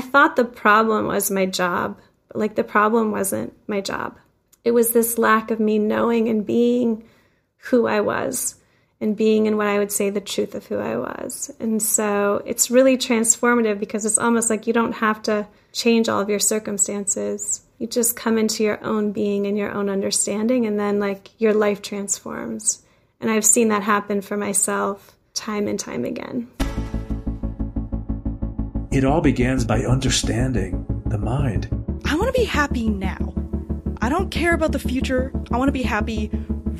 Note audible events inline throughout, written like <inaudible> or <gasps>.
I thought the problem was my job. Like the problem wasn't my job. It was this lack of me knowing and being who I was and being in what I would say the truth of who I was. And so it's really transformative because it's almost like you don't have to change all of your circumstances. You just come into your own being and your own understanding, and then like your life transforms. And I've seen that happen for myself time and time again. It all begins by understanding the mind. I want to be happy now. I don't care about the future. I want to be happy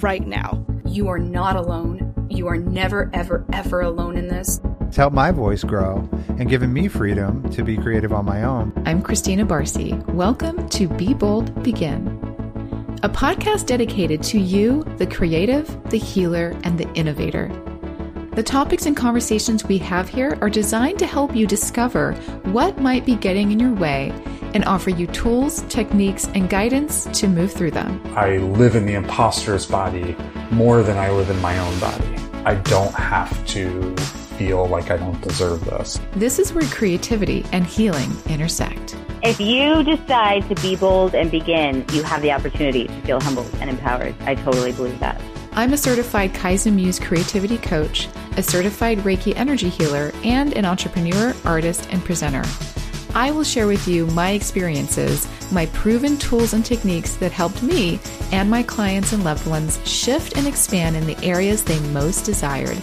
right now. You are not alone. You are never, ever, ever alone in this. It's helped my voice grow and given me freedom to be creative on my own. I'm Christina Barcy. Welcome to Be Bold, Begin, a podcast dedicated to you, the creative, the healer, and the innovator. The topics and conversations we have here are designed to help you discover what might be getting in your way and offer you tools, techniques, and guidance to move through them. I live in the imposter's body more than I live in my own body. I don't have to feel like I don't deserve this. This is where creativity and healing intersect. If you decide to be bold and begin, you have the opportunity to feel humbled and empowered. I totally believe that. I'm a certified Kaizen Muse creativity coach, a certified Reiki energy healer, and an entrepreneur, artist, and presenter. I will share with you my experiences, my proven tools and techniques that helped me and my clients and loved ones shift and expand in the areas they most desired.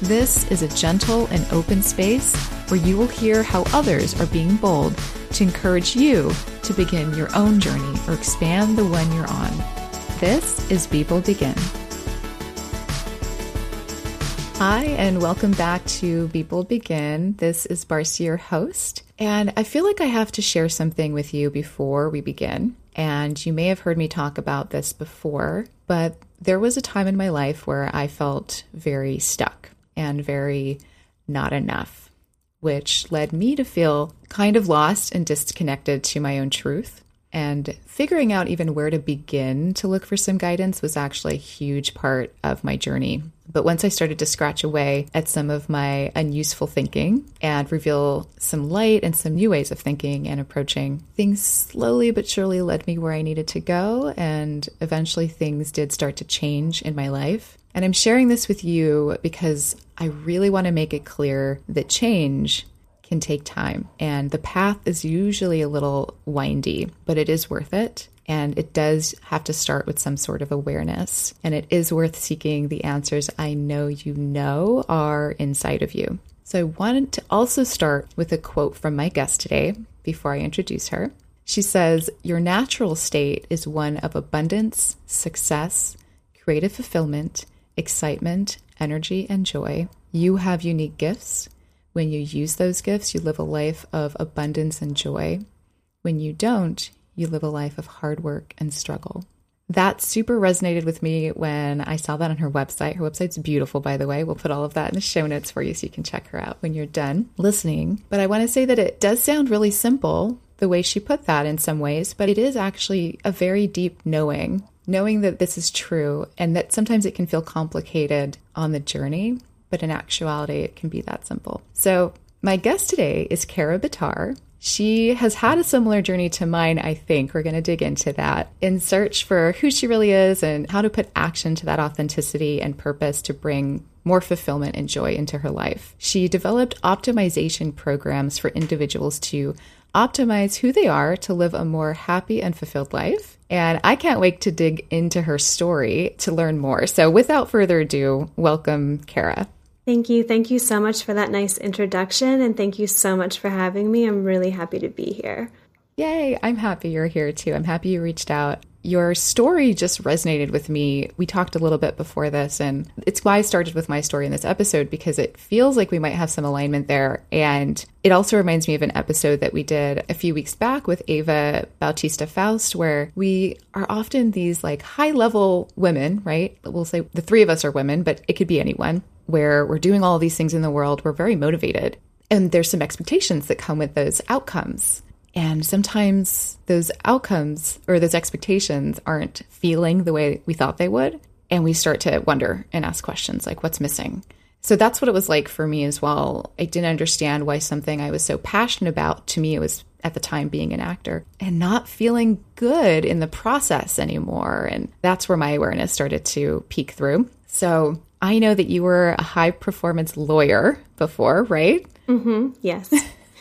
This is a gentle and open space where you will hear how others are being bold to encourage you to begin your own journey or expand the one you're on. This is Be Bold Begin. Hi, and welcome back to Be Bold Begin. This is Barcy, your host. And I feel like I have to share something with you before we begin. And you may have heard me talk about this before, but there was a time in my life where I felt very stuck and very not enough, which led me to feel kind of lost and disconnected to my own truth. And figuring out even where to begin to look for some guidance was actually a huge part of my journey but once I started to scratch away at some of my unuseful thinking and reveal some light and some new ways of thinking and approaching, things slowly but surely led me where I needed to go. And eventually things did start to change in my life. And I'm sharing this with you because I really want to make it clear that change can take time. And the path is usually a little windy, but it is worth it. And it does have to start with some sort of awareness. And it is worth seeking the answers I know you know are inside of you. So I wanted to also start with a quote from my guest today before I introduce her. She says, Your natural state is one of abundance, success, creative fulfillment, excitement, energy, and joy. You have unique gifts. When you use those gifts, you live a life of abundance and joy. When you don't, you live a life of hard work and struggle. That super resonated with me when I saw that on her website. Her website's beautiful, by the way. We'll put all of that in the show notes for you so you can check her out when you're done listening. But I want to say that it does sound really simple the way she put that in some ways, but it is actually a very deep knowing, knowing that this is true and that sometimes it can feel complicated on the journey, but in actuality, it can be that simple. So, my guest today is Kara Bitar. She has had a similar journey to mine, I think. We're going to dig into that in search for who she really is and how to put action to that authenticity and purpose to bring more fulfillment and joy into her life. She developed optimization programs for individuals to optimize who they are to live a more happy and fulfilled life. And I can't wait to dig into her story to learn more. So without further ado, welcome, Kara. Thank you. Thank you so much for that nice introduction. And thank you so much for having me. I'm really happy to be here. Yay. I'm happy you're here too. I'm happy you reached out. Your story just resonated with me. We talked a little bit before this, and it's why I started with my story in this episode because it feels like we might have some alignment there. And it also reminds me of an episode that we did a few weeks back with Ava Bautista Faust, where we are often these like high level women, right? We'll say the three of us are women, but it could be anyone where we're doing all these things in the world, we're very motivated. And there's some expectations that come with those outcomes. And sometimes those outcomes or those expectations aren't feeling the way we thought they would. And we start to wonder and ask questions like, what's missing? So that's what it was like for me as well. I didn't understand why something I was so passionate about, to me, it was at the time being an actor, and not feeling good in the process anymore. And that's where my awareness started to peek through. So I know that you were a high performance lawyer before, right? Mm-hmm. Yes.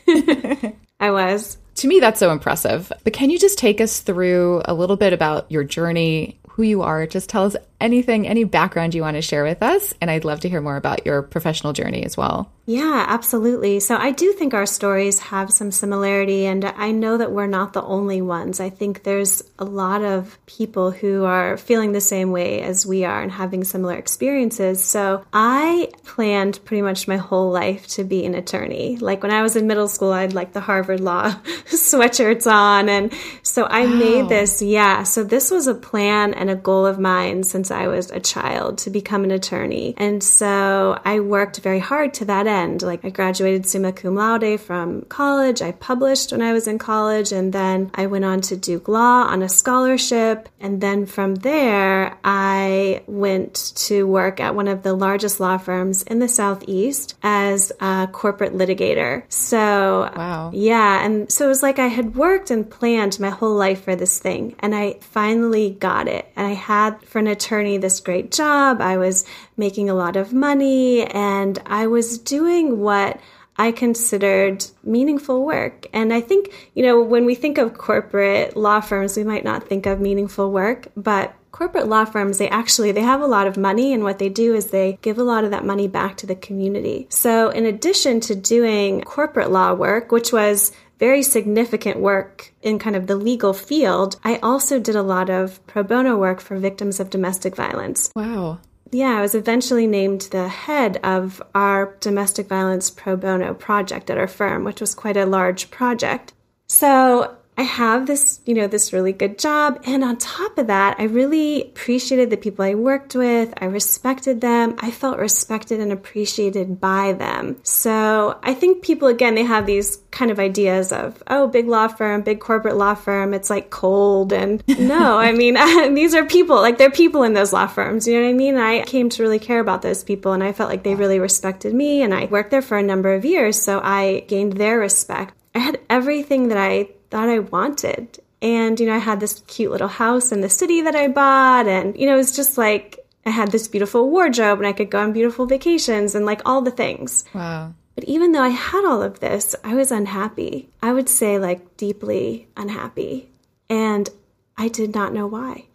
<laughs> <laughs> I was. To me, that's so impressive. But can you just take us through a little bit about your journey, who you are? Just tell us anything, any background you want to share with us. And I'd love to hear more about your professional journey as well. Yeah, absolutely. So I do think our stories have some similarity, and I know that we're not the only ones. I think there's a lot of people who are feeling the same way as we are and having similar experiences. So I planned pretty much my whole life to be an attorney. Like when I was in middle school, I had like the Harvard Law <laughs> sweatshirts on. And so I wow. made this, yeah. So this was a plan and a goal of mine since I was a child to become an attorney. And so I worked very hard to that end. Like I graduated summa cum laude from college. I published when I was in college. And then I went on to Duke Law on a scholarship. And then from there, I went to work at one of the largest law firms in the Southeast as a corporate litigator. So, wow. Yeah. And so it was like I had worked and planned my whole life for this thing. And I finally got it. And I had for an attorney this great job. I was making a lot of money and I was doing what I considered meaningful work. And I think, you know, when we think of corporate law firms, we might not think of meaningful work, but corporate law firms they actually they have a lot of money and what they do is they give a lot of that money back to the community. So in addition to doing corporate law work, which was very significant work in kind of the legal field, I also did a lot of pro bono work for victims of domestic violence. Wow. Yeah, I was eventually named the head of our domestic violence pro bono project at our firm, which was quite a large project. So I have this, you know, this really good job. And on top of that, I really appreciated the people I worked with. I respected them. I felt respected and appreciated by them. So I think people, again, they have these kind of ideas of, oh, big law firm, big corporate law firm. It's like cold. And <laughs> no, I mean, <laughs> these are people, like they're people in those law firms. You know what I mean? I came to really care about those people and I felt like they really respected me. And I worked there for a number of years. So I gained their respect. I had everything that I thought I wanted. And, you know, I had this cute little house in the city that I bought. And, you know, it was just like I had this beautiful wardrobe and I could go on beautiful vacations and like all the things. Wow. But even though I had all of this, I was unhappy. I would say, like, deeply unhappy. And I did not know why.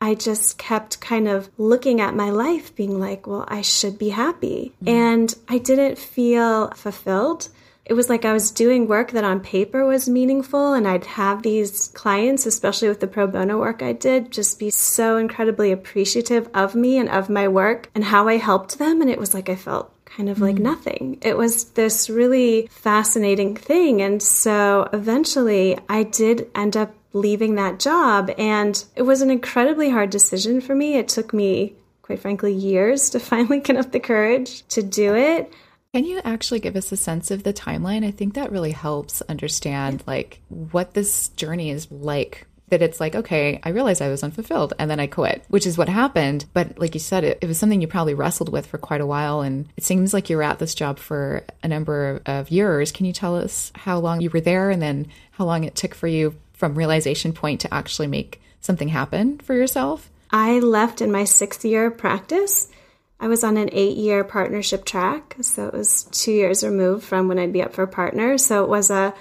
I just kept kind of looking at my life, being like, well, I should be happy. Mm. And I didn't feel fulfilled it was like I was doing work that on paper was meaningful, and I'd have these clients, especially with the pro bono work I did, just be so incredibly appreciative of me and of my work and how I helped them. And it was like I felt kind of like mm. nothing. It was this really fascinating thing. And so eventually I did end up leaving that job, and it was an incredibly hard decision for me. It took me, quite frankly, years to <laughs> finally get up the courage to do it. Can you actually give us a sense of the timeline? I think that really helps understand like what this journey is like. That it's like, okay, I realized I was unfulfilled and then I quit, which is what happened. But like you said, it, it was something you probably wrestled with for quite a while. And it seems like you were at this job for a number of years. Can you tell us how long you were there and then how long it took for you from realization point to actually make something happen for yourself? I left in my sixth year of practice. I was on an eight year partnership track. So it was two years removed from when I'd be up for partner. So it was a,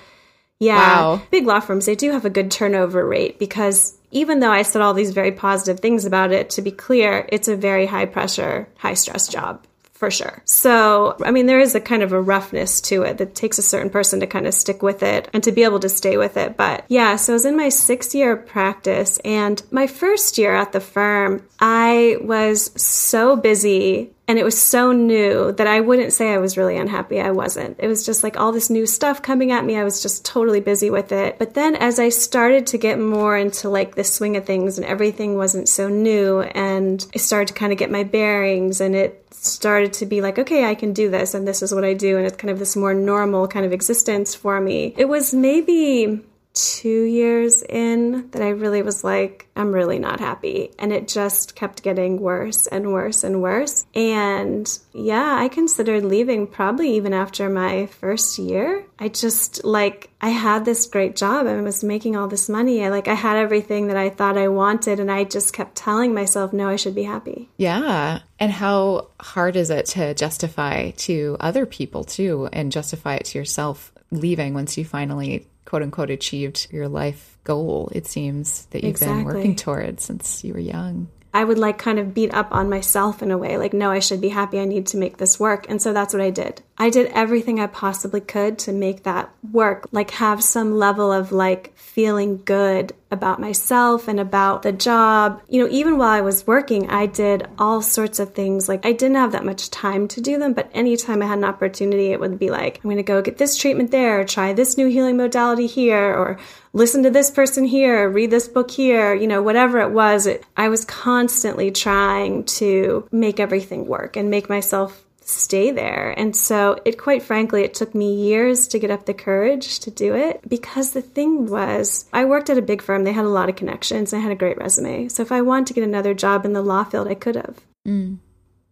yeah, wow. big law firms, they do have a good turnover rate because even though I said all these very positive things about it, to be clear, it's a very high pressure, high stress job for sure. So, I mean, there is a kind of a roughness to it that takes a certain person to kind of stick with it and to be able to stay with it. But yeah, so I was in my sixth year of practice and my first year at the firm, I was so busy and it was so new that I wouldn't say I was really unhappy. I wasn't. It was just like all this new stuff coming at me. I was just totally busy with it. But then as I started to get more into like the swing of things and everything wasn't so new and I started to kind of get my bearings and it started to be like, okay, I can do this and this is what I do. And it's kind of this more normal kind of existence for me. It was maybe two years in that I really was like, I'm really not happy. And it just kept getting worse and worse and worse. And yeah, I considered leaving probably even after my first year. I just like, I had this great job. I was making all this money. I like, I had everything that I thought I wanted. And I just kept telling myself, no, I should be happy. Yeah. And how hard is it to justify to other people too and justify it to yourself leaving once you finally quote unquote achieved your life goal, it seems that you've Exactly. been working towards since you were young. I would like kind of beat up on myself in a way, like, no, I should be happy. I need to make this work. And so that's what I did. I did everything I possibly could to make that work, like, have some level of like feeling good about myself and about the job. You know, even while I was working, I did all sorts of things. Like, I didn't have that much time to do them, but anytime I had an opportunity, it would be like, I'm going to go get this treatment there, try this new healing modality here, or listen to this person here, read this book here, you know, whatever it was. It, I was constantly trying to make everything work and make myself stay there. And so it quite frankly, it took me years to get up the courage to do it because the thing was, I worked at a big firm. They had a lot of connections. I had a great resume. So if I wanted to get another job in the law field, I could have. Mm.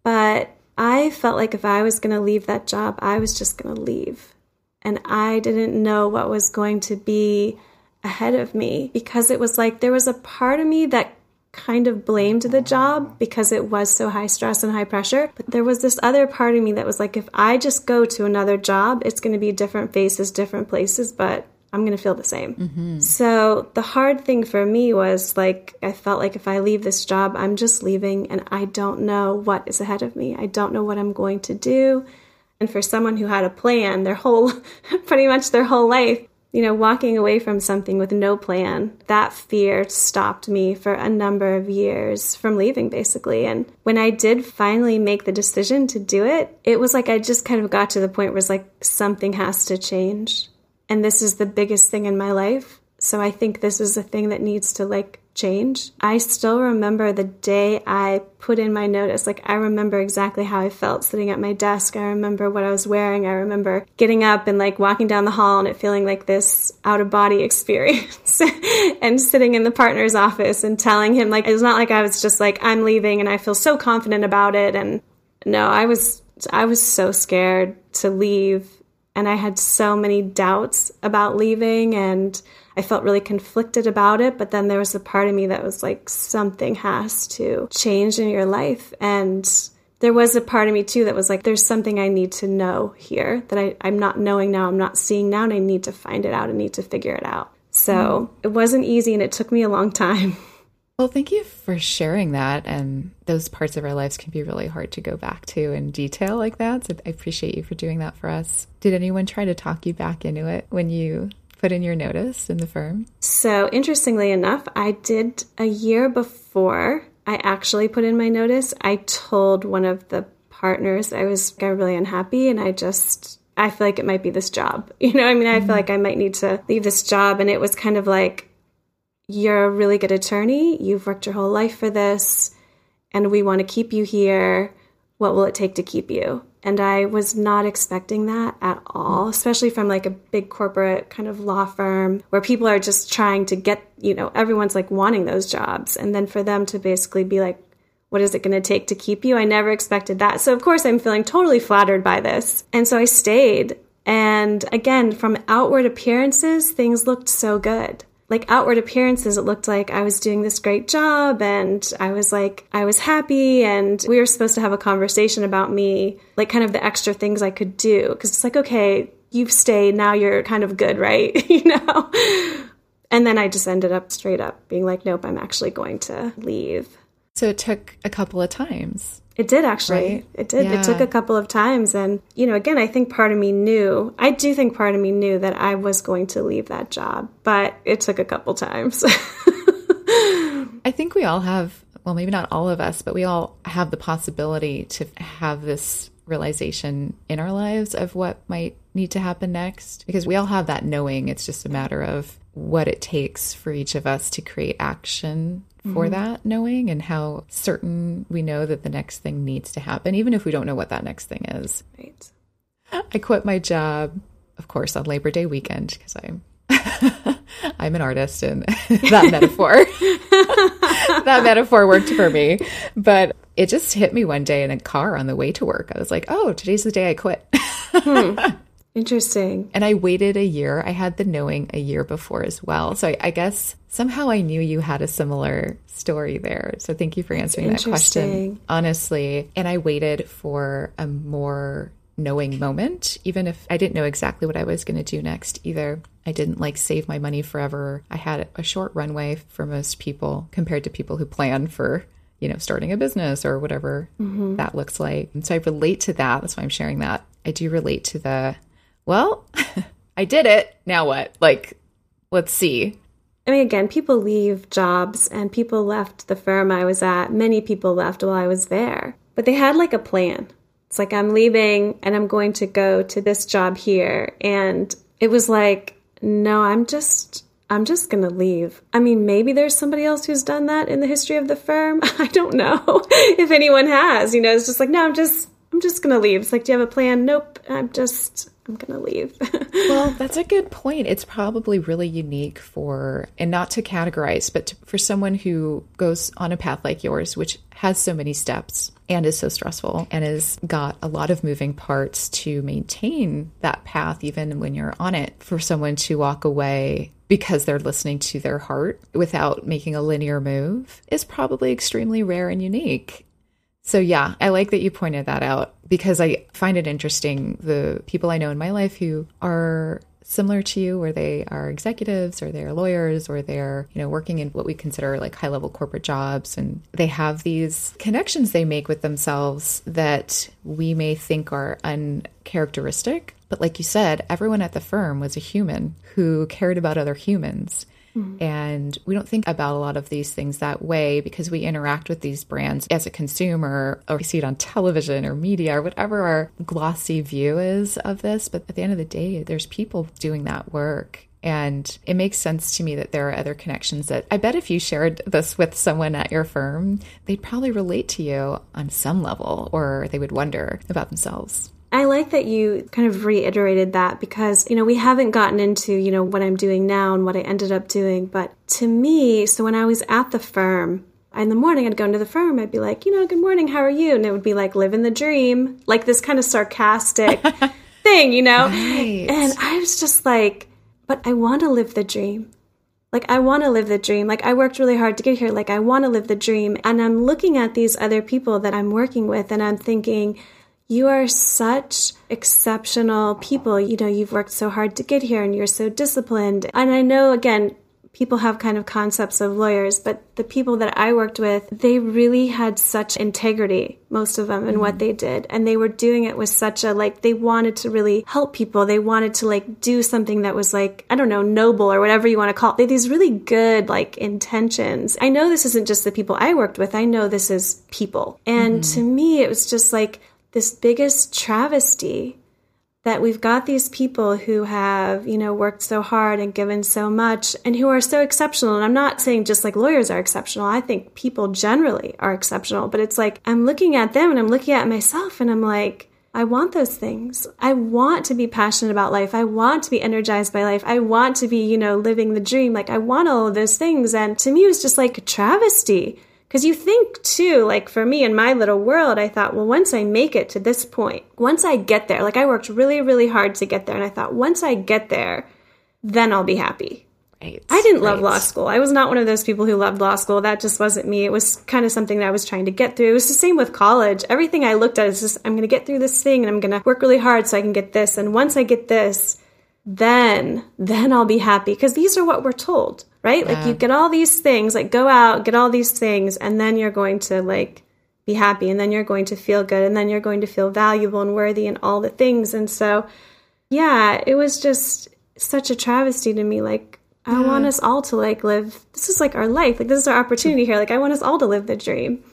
But I felt like if I was going to leave that job, I was just going to leave. And I didn't know what was going to be ahead of me because it was like there was a part of me that kind of blamed the job because it was so high stress and high pressure. But there was this other part of me that was like, if I just go to another job, it's going to be different faces, different places, but I'm going to feel the same. Mm-hmm. So the hard thing for me was like, I felt like if I leave this job, I'm just leaving and I don't know what is ahead of me. I don't know what I'm going to do. And for someone who had a plan their whole, <laughs> pretty much their whole life, you know, walking away from something with no plan, that fear stopped me for a number of years from leaving, basically. And when I did finally make the decision to do it, it was like I just kind of got to the point where it's like something has to change. And this is the biggest thing in my life. So I think this is a thing that needs to like change. I still remember the day I put in my notice. Like, I remember exactly how I felt sitting at my desk. I remember what I was wearing. I remember getting up and like walking down the hall and it feeling like this out of body <laughs> experience and sitting in the partner's office and telling him, like, it's not like I was just like, I'm leaving and I feel so confident about it. And no, I was, I was so scared to leave. And I had so many doubts about leaving and I felt really conflicted about it, but then there was a part of me that was like, something has to change in your life. And there was a part of me too that was like, there's something I need to know here that I, I'm not knowing now, I'm not seeing now, and I need to find it out and need to figure it out. So mm-hmm. it wasn't easy and it took me a long time. <laughs> Well, thank you for sharing that. And those parts of our lives can be really hard to go back to in detail like that. So I appreciate you for doing that for us. Did anyone try to talk you back into it when you put in your notice in the firm? So, interestingly enough, I did a year before I actually put in my notice. I told one of the partners I was really unhappy and I just I feel like it might be this job. <laughs> You know, I mean, I feel mm-hmm. like I might need to leave this job and it was kind of like you're a really good attorney. You've worked your whole life for this and we want to keep you here. What will it take to keep you? And I was not expecting that at all, mm. especially from like a big corporate kind of law firm where people are just trying to get, you know, everyone's like wanting those jobs. And then for them to basically be like, what is it going to take to keep you? I never expected that. So, of course, I'm feeling totally flattered by this. And so I stayed. And again, from outward appearances, things looked so good like outward appearances, it looked like I was doing this great job and I was like, I was happy. And we were supposed to have a conversation about me, like kind of the extra things I could do. Cause it's like, okay, you've stayed, now you're kind of good, right? <laughs> you know? And then I just ended up straight up being like, nope, I'm actually going to leave. So it took a couple of times. It did actually. Right? It did. Yeah. It took a couple of times. And, you know, again, I think part of me knew, I do think part of me knew that I was going to leave that job, but it took a couple times. <laughs> I think we all have, well, maybe not all of us, but we all have the possibility to have this realization in our lives of what might need to happen next because we all have that knowing. It's just a matter of what it takes for each of us to create action for mm-hmm. that knowing and how certain we know that the next thing needs to happen, even if we don't know what that next thing is. right. I quit my job, of course, on Labor Day weekend because I'm <laughs> I'm an artist, and <laughs> that metaphor, <laughs> that metaphor worked for me. But it just hit me one day in a car on the way to work. I was like, "Oh, today's the day I quit." Hmm. Interesting. And I waited a year. I had the knowing a year before as well. So I, I guess somehow I knew you had a similar story there. So thank you for answering that question honestly. And I waited for a more knowing moment, even if I didn't know exactly what I was going to do next either. I didn't like save my money forever. I had a short runway for most people compared to people who plan for you know, starting a business or whatever mm-hmm. that looks like. And so I relate to that. That's why I'm sharing that. I do relate to the, well, <laughs> I did it. Now what? Like, let's see. I mean, again, people leave jobs and people left the firm I was at. Many people left while I was there, but they had like a plan. It's like, I'm leaving and I'm going to go to this job here. And it was like, no, I'm just. I'm just going to leave. I mean, maybe there's somebody else who's done that in the history of the firm. <laughs> I don't know <laughs> if anyone has. You know, it's just like, no, I'm just I'm just going to leave. It's like, do you have a plan? Nope. I'm just I'm going to leave. <laughs> Well, that's a good point. It's probably really unique for, and not to categorize, but to, for someone who goes on a path like yours, which has so many steps and is so stressful and has got a lot of moving parts to maintain that path, even when you're on it, for someone to walk away because they're listening to their heart without making a linear move is probably extremely rare and unique. So, yeah, I like that you pointed that out because I find it interesting. The people I know in my life who are similar to you, where they are executives or they're lawyers or they're, you know, working in what we consider like high level corporate jobs, and they have these connections they make with themselves that we may think are uncharacteristic. But like you said, everyone at the firm was a human who cared about other humans. Mm. And we don't think about a lot of these things that way because we interact with these brands as a consumer or we see it on television or media or whatever our glossy view is of this. But at the end of the day, there's people doing that work. And it makes sense to me that there are other connections that I bet if you shared this with someone at your firm, they'd probably relate to you on some level or they would wonder about themselves. I like that you kind of reiterated that because, you know, we haven't gotten into, you know, what I'm doing now and what I ended up doing. But to me, so when I was at the firm, in the morning I'd go into the firm, I'd be like, you know, good morning, how are you? And it would be like living the dream, like this kind of sarcastic <laughs> thing, you know? Right. And I was just like, but I want to live the dream. Like, I want to live the dream. Like, I worked really hard to get here. Like, I want to live the dream. And I'm looking at these other people that I'm working with and I'm thinking, you are such exceptional people. You know, you've worked so hard to get here and you're so disciplined. And I know, again, people have kind of concepts of lawyers, but the people that I worked with, they really had such integrity, most of them, in what mm-hmm. they did. And they were doing it with such a, like, they wanted to really help people. They wanted to, like, do something that was, like, I don't know, noble or whatever you want to call it. They had these really good, like, intentions. I know this isn't just the people I worked with, I know this is people. And mm-hmm. to me, it was just like, this biggest travesty that we've got these people who have, you know, worked so hard and given so much and who are so exceptional. And I'm not saying just like lawyers are exceptional. I think people generally are exceptional, but it's like I'm looking at them and I'm looking at myself and I'm like, I want those things. I want to be passionate about life. I want to be energized by life. I want to be, you know, living the dream. Like I want all of those things. And to me, it was just like a travesty. Because you think too, like for me in my little world, I thought, well, once I make it to this point, once I get there, like I worked really, really hard to get there. And I thought, once I get there, then I'll be happy. Right. I didn't love Right. law school. I was not one of those people who loved law school. That just wasn't me. It was kind of something that I was trying to get through. It was the same with college. Everything I looked at is just, I'm going to get through this thing and I'm going to work really hard so I can get this. And once I get this, then, then I'll be happy. Because these are what we're told, right? Like you get all these things, like go out, get all these things, and then you're going to like be happy and then you're going to feel good and then you're going to feel valuable and worthy and all the things. And so, yeah, it was just such a travesty to me. Like, I want us all to like live. This is like our life. Like, this is our opportunity here. Like, I want us all to live the dream.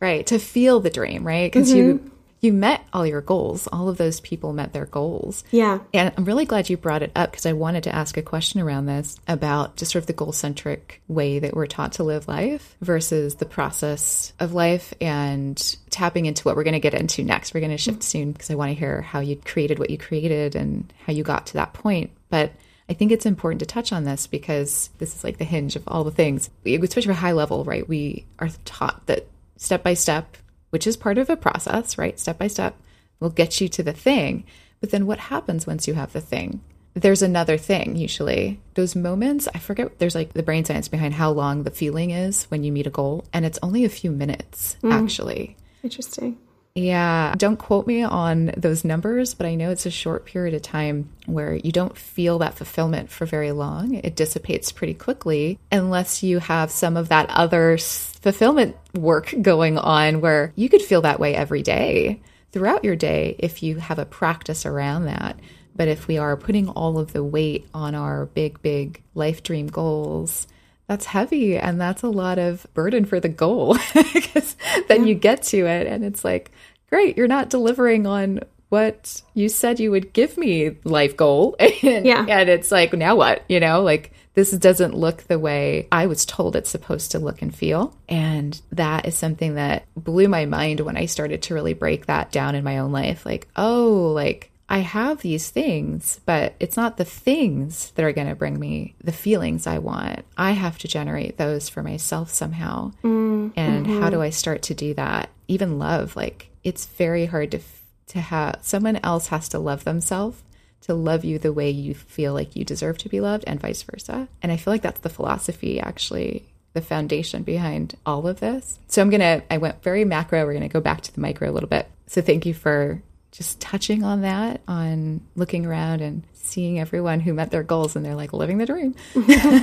Right. To feel the dream, right? Because you mm-hmm. You met all your goals. All of those people met their goals. Yeah. And I'm really glad you brought it up because I wanted to ask a question around this about just sort of the goal centric way that we're taught to live life versus the process of life and tapping into what we're going to get into next. We're going to shift soon because I want to hear how you created what you created and how you got to that point. But I think it's important to touch on this because this is like the hinge of all the things. We especially for high level, right? We are taught that step by step, which is part of a process, right? Step by step will get you to the thing. But then what happens once you have the thing? There's another thing usually. Those moments, I forget, there's like the brain science behind how long the feeling is when you meet a goal, and it's only a few minutes hmm. actually. Interesting. Yeah, don't quote me on those numbers, but I know it's a short period of time where you don't feel that fulfillment for very long. It dissipates pretty quickly unless you have some of that other fulfillment work going on where you could feel that way every day throughout your day if you have a practice around that. But if we are putting all of the weight on our big, big life dream goals, that's heavy and that's a lot of burden for the goal <laughs> because then you get to it and it's like great you're not delivering on what you said you would give me life goal. <laughs> And, Yeah. and it's like now what? You know like this doesn't look the way i was told it's supposed to look and feel. And that is something that blew my mind when i started to really break that down in my own life. Like oh like I have these things, but it's not the things that are going to bring me the feelings I want. I have to generate those for myself somehow. Mm, and how mm-hmm. do I start to do that? Even love, like it's very hard to to have someone else has to love themselves to love you the way you feel like you deserve to be loved and vice versa. And I feel like that's the philosophy actually the foundation behind all of this. So I'm going to I went very macro, we're going to go back to the micro a little bit. So thank you for just touching on that, on looking around and seeing everyone who met their goals and they're like living the dream. <laughs>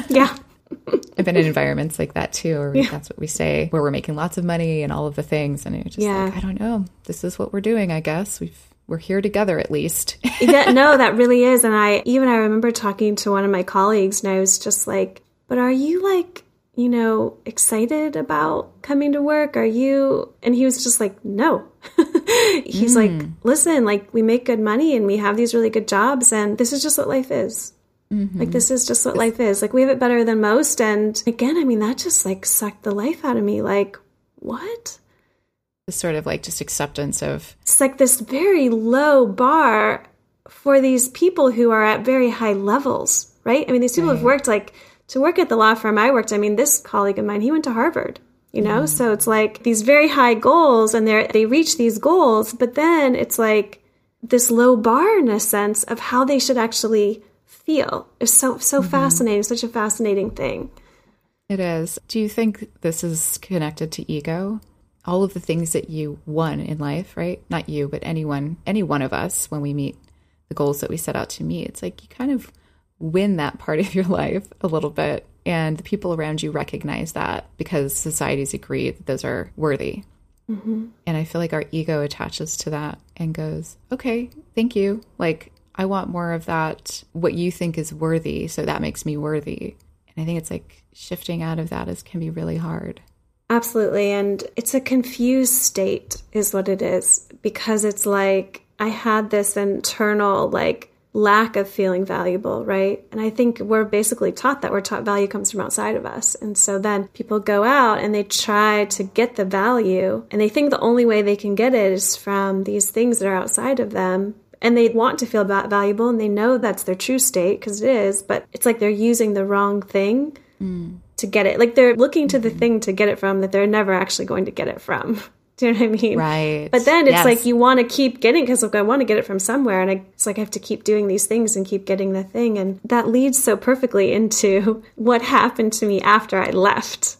Yeah. <laughs> I've been in environments like that too, or that's what we say, where we're making lots of money and all of the things. And you're just Yeah. like, I don't know. This is what we're doing, I guess. We've we're here together at least. <laughs> yeah, no, that really is. And I even I remember talking to one of my colleagues, and I was just like, "But are you like, you know, excited about coming to work? Are you?" And he was just like, "No." <laughs> He's like, hmm. "Listen, like we make good money and we have these really good jobs, and this is just what life is." Mm-hmm. Like this is just what life is. Like we have it better than most. And again, I mean, that just like sucked the life out of me. Like, what? this sort of like just acceptance of it's like this very low bar for these people who are at very high levels, right? I mean, these people have worked like to work at the law firm I worked. I mean, this colleague of mine, he went to Harvard, you know? Mm-hmm. So it's like these very high goals and they they reach these goals, but then it's like this low bar in a sense of how they should actually feel. It's so so mm-hmm. fascinating, such a fascinating thing. it is. Do you think this is connected to ego? All of the things that you won in life, right? Not you, but anyone, any one of us, when we meet the goals that we set out to meet, it's like you kind of win that part of your <laughs> life a little bit. And the people around you recognize that because societies agree that those are worthy. Mm-hmm. And I feel like our ego attaches to that and goes, okay, thank you. Like, I want more of that, what you think is worthy. So that makes me worthy. And I think it's like shifting out of that is can be really hard. Absolutely. And it's a confused state, is what it is, because it's like I had this internal, like, lack of feeling valuable, right? And I think we're basically taught that we're taught value comes from outside of us. And so then people go out and they try to get the value, and they think the only way they can get it is from these things that are outside of them. And they want to feel va- valuable and they know that's their true state because it is, but it's like they're using the wrong thing mm. to get it. Like they're looking to the thing to get it from that they're never actually going to get it from. <laughs> <laughs> Do you know what I mean? Right. But then it's Yes. like you want to keep getting because like I want to get it from somewhere, and I, it's like I have to keep doing these things and keep getting the thing, and that leads so perfectly into <laughs> what happened to me after I left.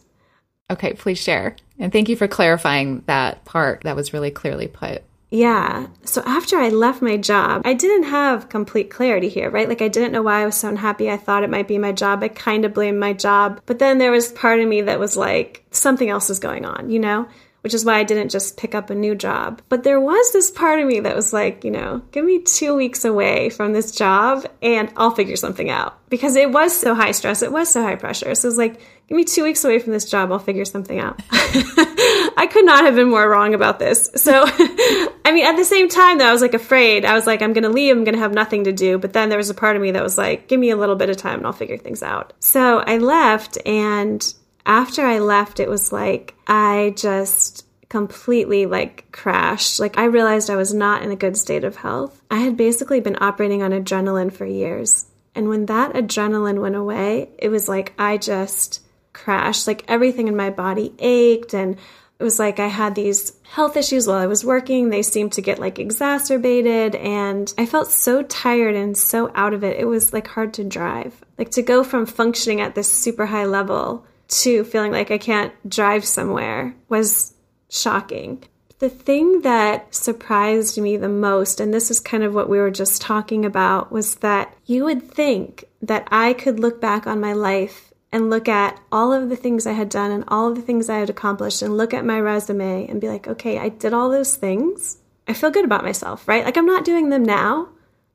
Okay, please share. And thank you for clarifying that part. That was really clearly put. Yeah. So after I left my job, I didn't have complete clarity here, right? Like I didn't know why I was so unhappy. I thought it might be my job. I kind of blamed my job. But then there was part of me that was like, something else is going on, you know? Which is why I didn't just pick up a new job. But there was this part of me that was like, you know, give me two weeks away from this job and I'll figure something out. Because it was so high stress, it was so high pressure. So it was like, give me two weeks away from this job, I'll figure something out. <laughs> I could not have been more wrong about this. So, <laughs> I mean, at the same time, though, I was like afraid. I was like, I'm going to leave, I'm going to have nothing to do. But then there was a part of me that was like, give me a little bit of time and I'll figure things out. So I left, and after I left, it was like, I just completely like crashed. Like, I realized I was not in a good state of health. I had basically been operating on adrenaline for years. And when that adrenaline went away, it was like I just crashed. Like everything in my body ached and it was like I had these health issues while I was working. They seemed to get like exacerbated and I felt so tired and so out of it. It was like hard to drive. Like to go from functioning at this super high level to feeling like I can't drive somewhere was shocking. The thing that surprised me the most, and this is kind of what we were just talking about, was that you would think that I could look back on my life and look at all of the things I had done and all of the things I had accomplished and look at my resume and be like, okay, I did all those things. I feel good about myself, right? Like I'm not doing them now,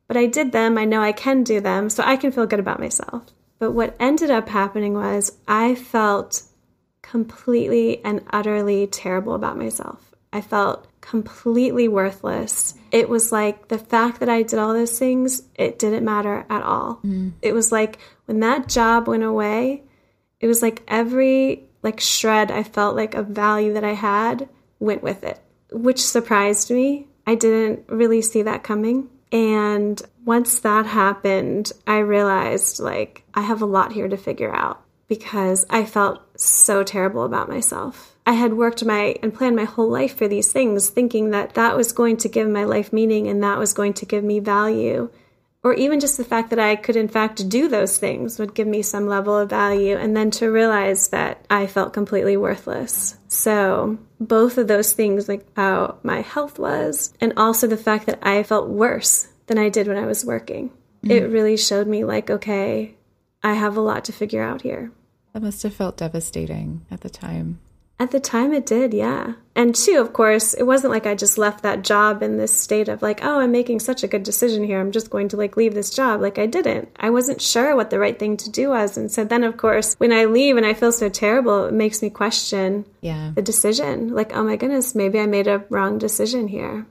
but I did them. I know I can do them, so I can feel good about myself. But what ended up happening was I felt completely and utterly terrible about myself. I felt completely worthless. It was like the fact that I did all those things, it didn't matter at all. Mm. It was like when that job went away, it was like every like shred I felt like a value that I had went with it, which surprised me. I didn't really see that coming. And once that happened, I realized like I have a lot here to figure out because I felt so terrible about myself. I had worked my and planned my whole life for these things, thinking that that was going to give my life meaning and that was going to give me value. Or even just the fact that I could, in fact, do those things would give me some level of value. And then to realize that I felt completely worthless. So, both of those things, like how my health was, and also the fact that I felt worse than I did when I was working, mm-hmm. it really showed me, like, okay, I have a lot to figure out here. That must have felt devastating at the time. At the time, it did, yeah. And two, of course, it wasn't like I just left that job in this state of like, oh, I'm making such a good decision here. I'm just going to like leave this job. Like, I didn't. I wasn't sure what the right thing to do was. And so then, of course, when I leave and I feel so terrible, it makes me question yeah. the decision. Like, oh my goodness, maybe I made a wrong decision here.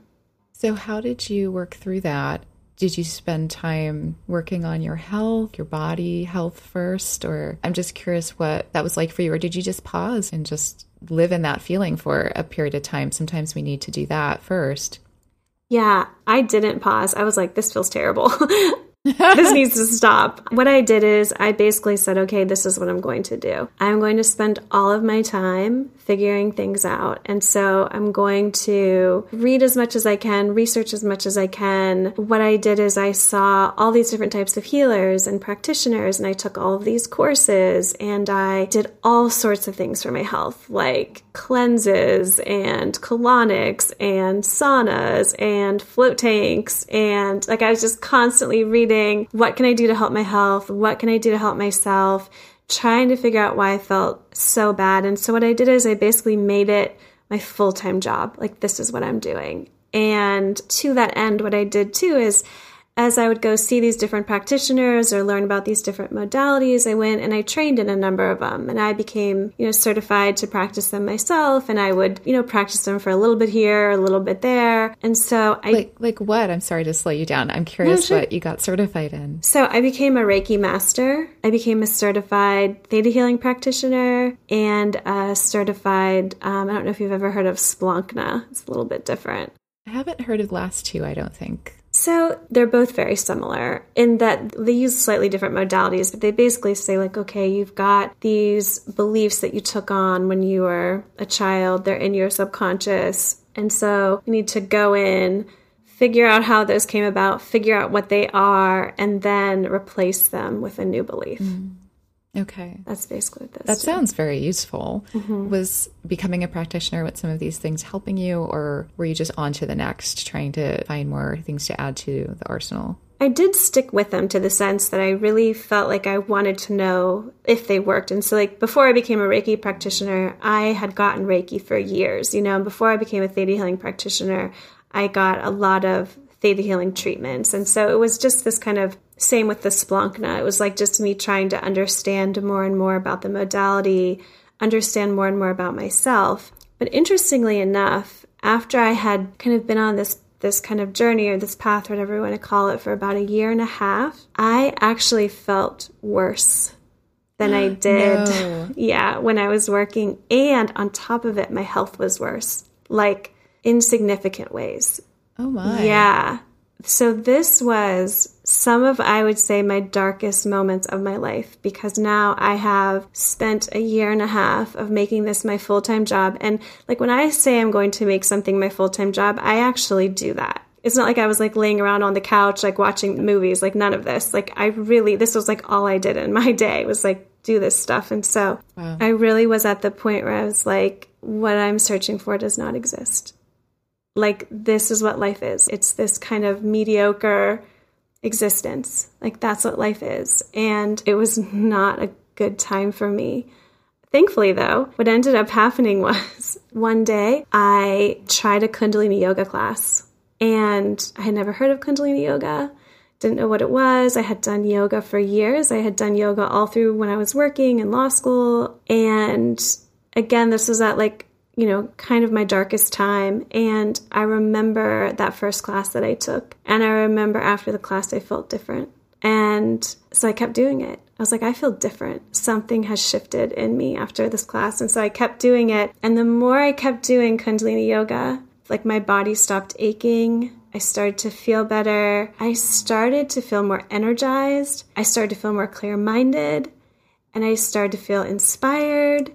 So, how did you work through that? did you spend time working on your health, your body health first? Or I'm just curious what that was like for you. Or did you just pause and just live in that feeling for a period of time? Sometimes we need to do that first. Yeah, I didn't pause. I was like, this feels terrible. <laughs> this needs to stop. What I did is I basically said, okay, this is what I'm going to do. I'm going to spend all of my time figuring things out. And so I'm going to read as much as I can, research as much as I can. What I did is I saw all these different types of healers and practitioners, and I took all of these courses and I did all sorts of things for my health, like cleanses and colonics and saunas and float tanks. And like I was just constantly reading what can I do to help my health? What can I do to help myself? trying to figure out why I felt so bad. And so what I did is I basically made it my full time job. Like, this is what I'm doing. And to that end, what I did too is as I would go see these different practitioners or learn about these different modalities, I went and I trained in a number of them and I became, you know, certified to practice them myself and I would, you know, practice them for a little bit here, a little bit there. And so I Like like what? I'm sorry to slow you down. I'm curious no, sure. what you got certified in. So I became a Reiki master. I became a certified theta healing practitioner and a certified um, I don't know if you've ever heard of Splankna. It's a little bit different. I haven't heard of the last two, I don't think. So they're both very similar in that they use slightly different modalities, but they basically say, like, okay, you've got these beliefs that you took on when you were a child, they're in your subconscious. And so you need to go in, figure out how those came about, figure out what they are, and then replace them with a new belief. Mm. Okay. That's basically this. That sounds very useful. Mm-hmm. Was becoming a practitioner with some of these things helping you, or were you just on to the next, trying to find more things to add to the arsenal? I did stick with them to the sense that I really felt like I wanted to know if they worked. And so, like, before I became a Reiki practitioner, I had gotten Reiki for years, you know, and before I became a Theta healing practitioner, I got a lot of theta healing treatments. And so it was just this kind of same with the Splankna. It was like just me trying to understand more and more about the modality, understand more and more about myself. But interestingly enough, after I had kind of been on this this kind of journey or this path, whatever you want to call it, for about a year and a half, I actually felt worse than I <gasps> did. No. <laughs> Yeah, when I was working. And on top of it, my health was worse, like in significant ways. Oh my. Yeah. So this was some of, I would say, my darkest moments of my life because now I have spent a year and a half of making this my full time job. And like when I say I'm going to make something my full time job, I actually do that. It's not like I was like laying around on the couch, like watching movies, like none of this. Like I really, this was like all I did in my <laughs> day was like do this stuff. And so wow. I really was at the point where I was like, what I'm searching for does not exist. Like, this is what life is. It's this kind of mediocre existence. Like, that's what life is. And it was not a good time for me. Thankfully, though, what ended up happening <laughs> was one day I tried a Kundalini yoga class and I had never heard of Kundalini yoga, didn't know what it was. I had done yoga for years. I had done yoga all through when I was working in law school. And again, this was at like you know, kind of my darkest time. And I remember that first class that I took. And I remember after the class, I felt different. And so I kept doing it. I was like, I feel different. Something has shifted in me after this class. And so I kept doing it. And the more I kept doing Kundalini yoga, like my body stopped aching. I started to feel better. I started to feel more energized. I started to feel more clear minded. And I started to feel inspired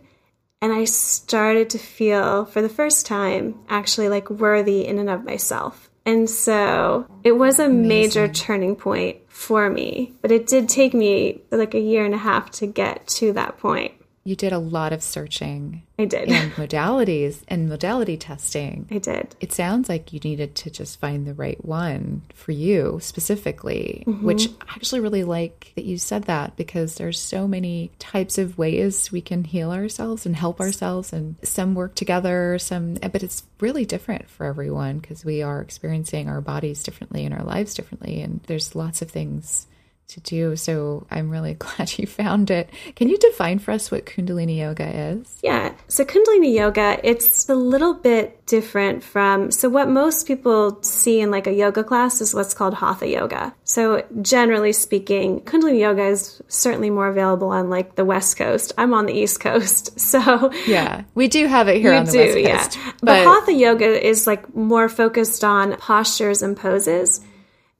and I started to feel for the first time actually like worthy in and of myself. And so it was a Amazing. major turning point for me, but it did take me like a year and a half to get to that point. You did a lot of searching. I did. And modalities and modality testing. I did. It sounds like you needed to just find the right one for you specifically, mm-hmm. which I actually really like that you said that because there's so many types of ways we can heal ourselves and help ourselves and some work together, some but it's really different for everyone because we are experiencing our bodies differently and our lives differently and there's lots of things to do. So I'm really <laughs> glad you found it. Can you define for us what Kundalini Yoga is? Yeah. So Kundalini Yoga, it's a little bit different from so what most people see in like a yoga class is what's called Hatha Yoga. So generally speaking, Kundalini Yoga is certainly more available on like the West Coast. I'm on the East Coast. <laughs> So Yeah. We do have it here on the do, West Coast. Yeah. But, but Hatha Yoga is like more focused on postures and poses.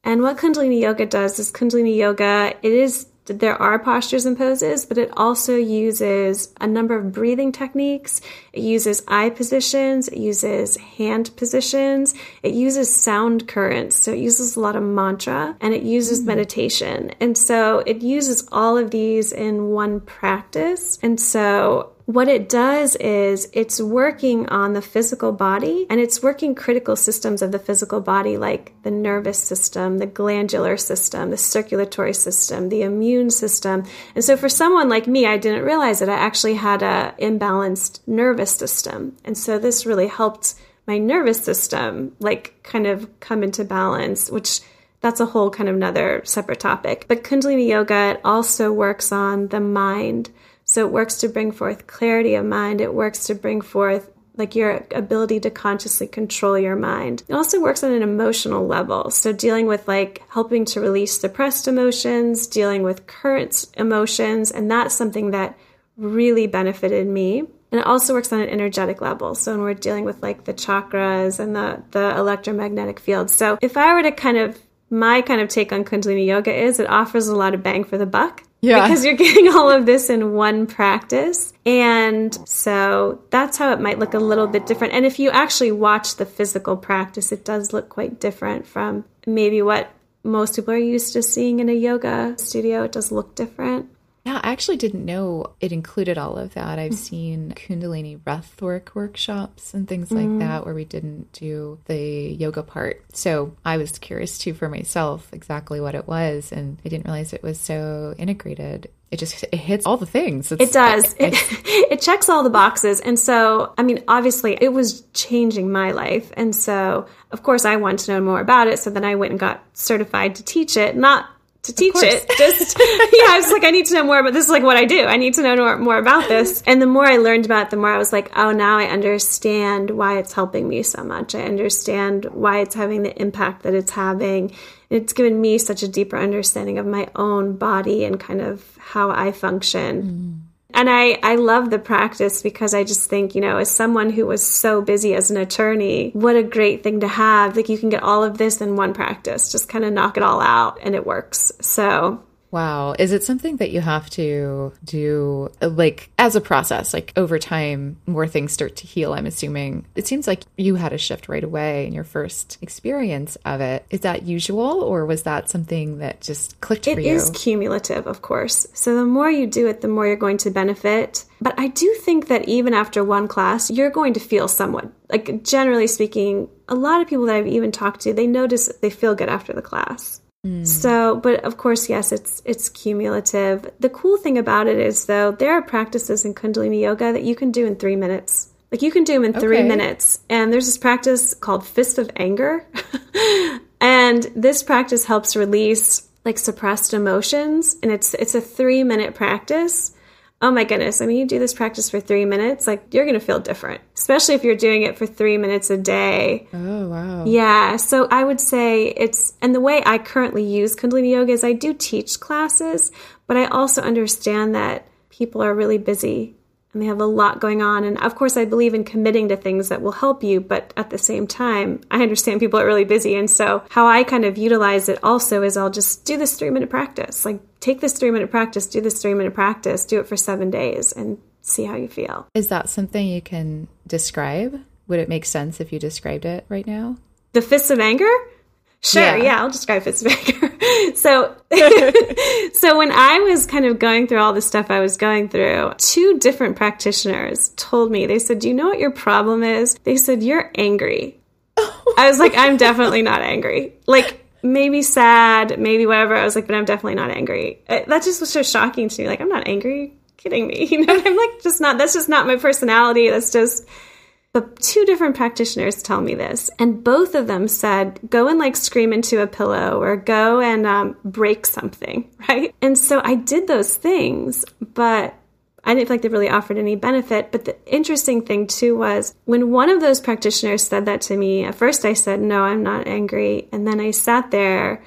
And what Kundalini Yoga does is Kundalini Yoga, it is there are postures and poses, but it also uses a number of breathing techniques. It uses eye positions, it uses hand positions, it uses sound currents. So it uses a lot of mantra and it uses mm-hmm. meditation. And so it uses all of these in one practice. And so what it does is it's working on the physical body and it's working critical systems of the physical body like the nervous system, the glandular system, the circulatory system, the immune system. And so for someone like me, I didn't realize that I actually had a imbalanced nervous system. And so this really helped my nervous system like kind of come into balance, which that's a whole kind of another separate topic. But Kundalini Yoga it also works on the mind. So it works to bring forth clarity of mind. It works to bring forth like your ability to consciously control your mind. It also works on an emotional level. So dealing with like helping to release suppressed emotions, dealing with current emotions, and that's something that really benefited me. And it also works on an energetic level. So when we're dealing with like the chakras and the, the electromagnetic field. So if I were to kind of my kind of take on Kundalini Yoga is it offers a lot of bang for the buck. Yeah. Because you're <laughs> getting all of this in one practice. And so that's how it might look a little bit different. And if you actually watch the physical practice, it does look quite different from maybe what most people are used to seeing in a yoga studio. It does look different. Yeah, I actually didn't know it included all of that. I've mm. seen Kundalini breathwork workshops and things like mm. that where we didn't do the yoga part. So I was curious too for myself exactly what it was, and I didn't realize it was so integrated. It just it hits all the things. It's, it does. <laughs> It, <laughs> it checks all the boxes, and so I mean, obviously, it was changing my life, and so of course, I wanted to know more about it. So then I went and got certified to teach it, not to teach it. Just <laughs> yeah, I was like, I need to know more about this. Is like what I do. I need to know more, more about this. And the more I learned about it, the more I was like, oh, now I understand why it's helping me so much. I understand why it's having the impact that it's having. It's given me such a deeper understanding of my own body and kind of how I function. Mm. And I, I love the practice because I just think, you know, as someone who was so busy as an attorney, what a great thing to have. Like you can get all of this in one practice, just kind of knock it all out and it works. So Wow. Is it something that you have to do like as a process, like over time, more things start to heal? I'm assuming it seems like you had a shift right away in your first experience of it. Is that usual or was that something that just clicked It for you? is cumulative, of course. So the more you do it, the more you're going to benefit. But I do think that even after one class, you're going to feel somewhat, like generally speaking, a lot of people that I've even talked to, they notice they feel good after the class. Mm. So, but of course, yes, it's it's cumulative. The cool thing about it is, though, there are practices in Kundalini Yoga that you can do in three minutes. Like you can do them in three Okay. minutes. And there's this practice called Fist of Anger, <laughs> and this practice helps release like suppressed emotions. And it's it's a three minute practice. Oh my goodness. I mean, you do this practice for three minutes, like you're going to feel different, especially if you're doing it for three minutes a day. oh, wow. Yeah, so I would say it's, and the way I currently use Kundalini Yoga is I do teach classes, but I also understand that people are really busy and they have a lot going on. And of course, I believe in committing to things that will help you, but at the same time, I understand people are really busy. And so, how I kind of utilize it also is I'll just do this three minute practice. Like, take this three minute practice, do this three minute practice, do it for seven days, and see how you feel. Is that something you can describe? Would it make sense if you described it right now? The fists of anger? Sure, Yeah. yeah, I'll describe fists of <laughs> so <laughs> <laughs> so when I was kind of going through all the stuff I was going through, two different practitioners told me, they said, Do you know what your problem is? They said, You're angry. I was like, I'm definitely not angry. Like maybe sad, maybe whatever. I was like, but I'm definitely not angry. Uh, That just was so shocking to me. Like, I'm not angry. Kidding me. You know, I'm like just not that's just not my personality. That's just but two different practitioners tell me this, and both of them said, go and like scream into a pillow or go and um, break something, <laughs> right? And so I did those things, but I didn't feel like they really offered any benefit. But the interesting thing too was when one of those practitioners said that to me, at first I said, no, I'm not angry. And then I sat there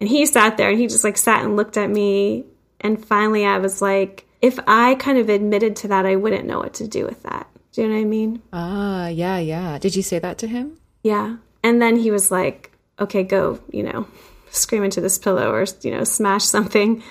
and he sat there and he just like sat and looked at me. And finally I was like, if I kind of admitted to that, I wouldn't know what to do with that. Do you know what I mean? Ah, yeah, yeah. Did you say that to him? Yeah. And then he was like, okay, go, you know, scream into this pillow or, you know, smash something.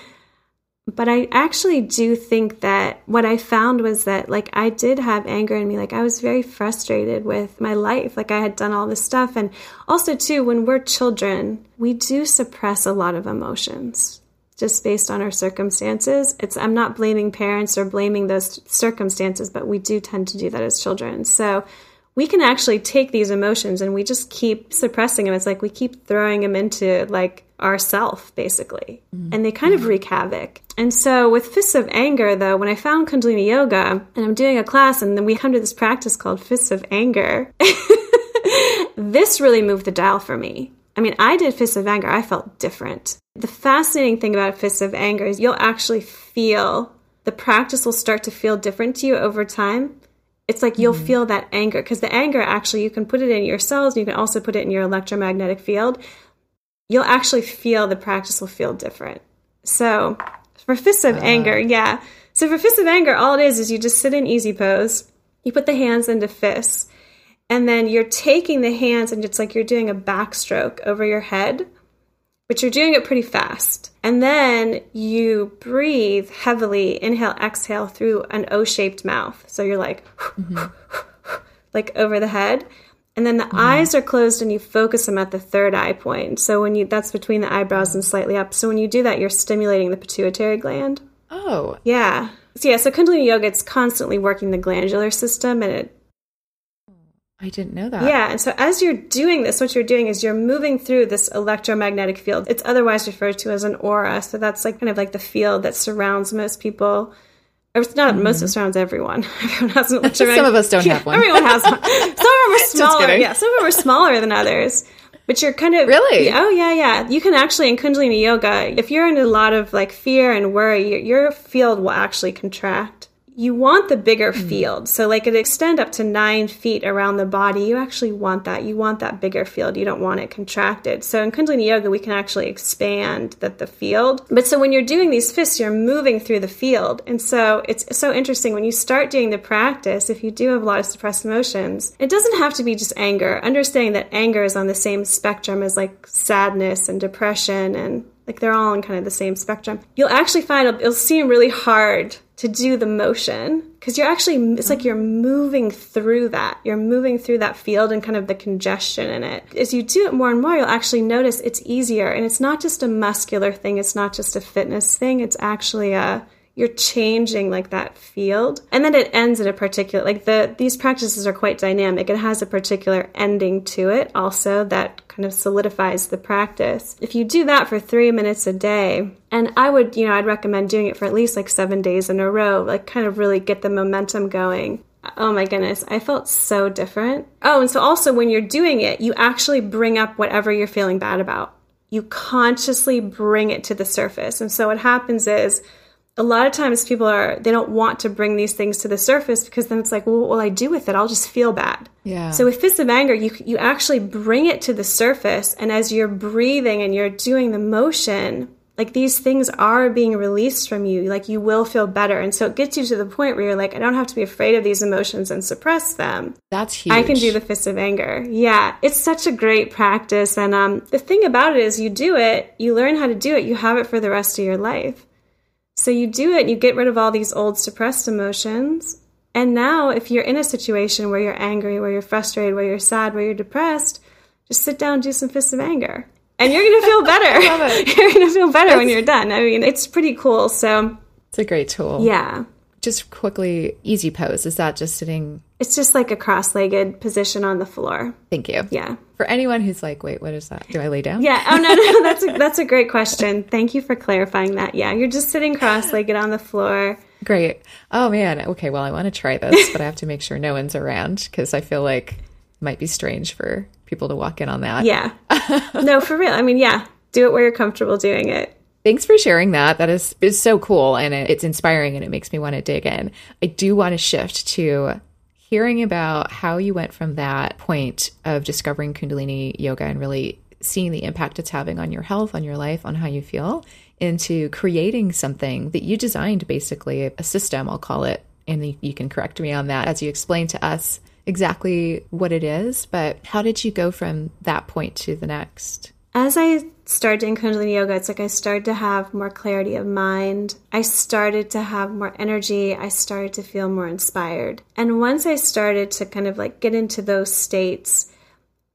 But I actually do think that what I found was that, like, I did have anger in me. Like, I was very frustrated with my life. Like, I had done all this stuff. And also, too, when we're children, we do suppress a lot of emotions just based on our circumstances. It's I'm not blaming parents or blaming those circumstances, but we do tend to do that as children. So we can actually take these emotions and we just keep suppressing them. It's like we keep throwing them into like ourself basically. Mm-hmm. And they kind of mm-hmm. wreak havoc. And so with Fists of Anger though, when I found Kundalini Yoga and I'm doing a class and then we come to this practice called Fists of Anger, <laughs> this really moved the dial for me. I mean, I did Fists of Anger. I felt different. The fascinating thing about Fists of Anger is you'll actually feel the practice will start to feel different to you over time. It's like you'll mm-hmm. feel that anger because the anger actually you can put it in your cells. You can also put it in your electromagnetic field. You'll actually feel the practice will feel different. So for Fists of uh-huh. Anger, yeah. So for Fists of Anger, all it is is you just sit in easy pose. You put the hands into fists and then you're taking the hands and it's like you're doing a backstroke over your head, but you're doing it pretty fast. And then you breathe heavily, inhale, exhale through an O shaped mouth. So you're like, <laughs> like over the head. And then the mm-hmm. eyes are closed and you focus them at the third eye point. So when you, that's between the eyebrows and slightly up. So when you do that, you're stimulating the pituitary gland. Oh, Yeah. So yeah, so Kundalini Yoga, it's constantly working the glandular system and it I didn't know that. Yeah, and so as you're doing this, what you're doing is you're moving through this electromagnetic field. It's otherwise referred to as an aura. So that's like kind of like the field that surrounds most people. Or it's not most, hmm. it surrounds everyone. <laughs> Everyone has an electromagnetic <laughs> Some of us don't have one. Everyone has one. <laughs> Some of them are smaller. Yeah, some of them are smaller than others. But you're kind of Really? Oh yeah, yeah. You can actually in Kundalini Yoga, if you're in a lot of like fear and worry, your, your field will actually contract. You want the bigger mm-hmm. field. So, like it extend up to nine feet around the body. You actually want that. You want that bigger field. You don't want it contracted. So, in Kundalini Yoga, we can actually expand that the field. But so when you're doing these fists, you're moving through the field. And so it's so interesting when you start doing the practice. If you do have a lot of suppressed emotions, it doesn't have to be just anger. Understanding that anger is on the same spectrum as like sadness and depression and like they're all in kind of the same spectrum. You'll actually find it'll, it'll seem really hard to do the motion because you're actually it's like mm-hmm. you're moving through that. You're moving through that field and kind of the congestion in it. As you do it more and more you'll actually notice it's easier. And it's not just a muscular thing. It's not just a fitness thing. It's actually a you're changing like that field and then it ends at a particular like the these practices are quite dynamic it has a particular ending to it also that kind of solidifies the practice if you do that for three minutes a day and i would you know i'd recommend doing it for at least like seven days in a row like kind of really get the momentum going Oh my goodness, I felt so different. Oh, and so also when you're doing it, you actually bring up whatever you're feeling bad about. You consciously bring it to the surface. And so what happens is a lot of times people are they don't want to bring these things to the surface because then it's like well what will i do with it i'll just feel bad Yeah. so with fists of anger you you actually bring it to the surface and as you're breathing and you're doing the motion like these things are being released from you like you will feel better and so it gets you to the point where you're like i don't have to be afraid of these emotions and suppress them That's huge. I can do the fist of anger. Yeah, it's such a great practice. And um, the thing about it is, you do it, you learn how to do it, you have it for the rest of your life. So you do it, and you get rid of all these old suppressed emotions. And now, if you're in a situation where you're angry, where you're frustrated, where you're sad, where you're depressed, just sit down and do some fists of anger. And you're going to feel <laughs> better. <laughs> you're going to feel better when you're done. I mean, it's pretty cool. So, It's a great tool. yeah. Just quickly, easy pose. Is that just sitting? It's just like a cross legged position on the floor. Thank you. Yeah. For anyone who's like, wait, what is that? Do I lay down? Yeah. Oh no, no, <laughs> that's a, that's a great question. Thank you for clarifying that. Yeah, you're just sitting cross-legged on the floor. Great. Oh man. Okay. Well, I want to try this, but I have to make sure no one's around because I feel like it might be strange for people to walk in on that. Yeah. <laughs> No, for real. I mean, yeah. Do it where you're comfortable doing it. Thanks for sharing that. That is is so cool and it, it's inspiring and it makes me want to dig in. I do want to shift to hearing about how you went from that point of discovering Kundalini yoga and really seeing the impact it's having on your health, on your life, on how you feel, into creating something that you designed basically a system, I'll call it. And you can correct me on that as you explain to us exactly what it is. But how did you go from that point to the next? As I started doing Kundalini yoga, it's like I started to have more clarity of mind. I started to have more energy. I started to feel more inspired. And once I started to kind of like get into those states,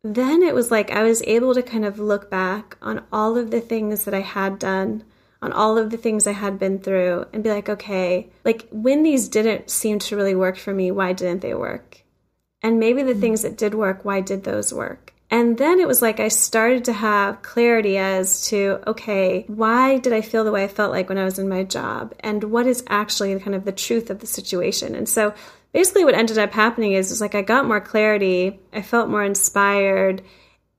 then it was like I was able to kind of look back on all of the things that I had done, on all of the things I had been through, and be like, okay, like when these didn't seem to really work for me, why didn't they work? And maybe the mm-hmm. things that did work, why did those work? And then it was like I started to have clarity as to, okay, why did I feel the way I felt like when I was in my job? And what is actually kind of the truth of the situation? And so basically what ended up happening is, is like I got more clarity, I felt more inspired,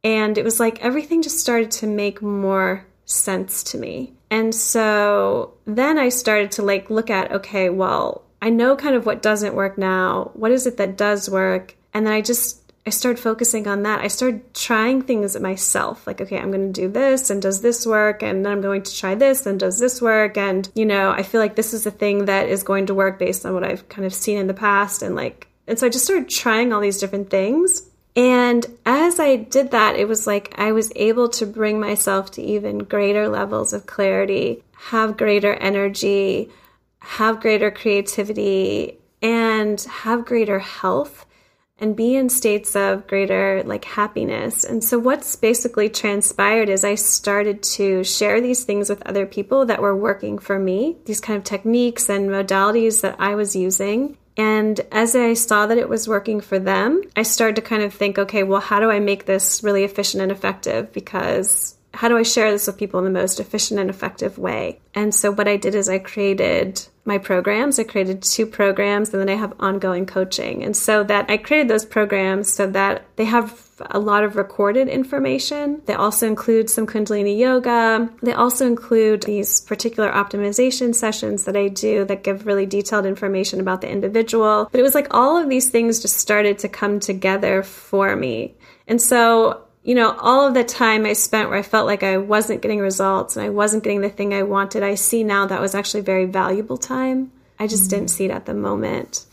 and it was like everything just started to make more sense to me. And so then I started to like look at, okay, well, I know kind of what doesn't work now. What is it that does work? And then I just I started focusing on that. I started trying things at myself. Like, okay, I'm going to do this and does this work? And then I'm going to try this and does this work? And, you know, I feel like this is a thing that is going to work based on what I've kind of seen in the past. And like, and so I just started trying all these different things. And as I did that, it was like I was able to bring myself to even greater levels of clarity, have greater energy, have greater creativity, and have greater health and be in states of greater like happiness. And so what's basically transpired is I started to share these things with other people that were working for me, these kind of techniques and modalities that I was using. And as I saw that it was working for them, I started to kind of think, okay, well, how do I make this really efficient and effective? Because how do I share this with people in the most efficient and effective way? And so what I did is I created my programs. I created two programs and then I have ongoing coaching. And so that I created those programs so that they have a lot of recorded information. They also include some Kundalini yoga. They also include these particular optimization sessions that I do that give really detailed information about the individual. But it was like all of these things just started to come together for me. And so you know, all of the time I spent where I felt like I wasn't getting results and I wasn't getting the thing I wanted, I see now that was actually very valuable time. I just mm-hmm. didn't see it at the moment.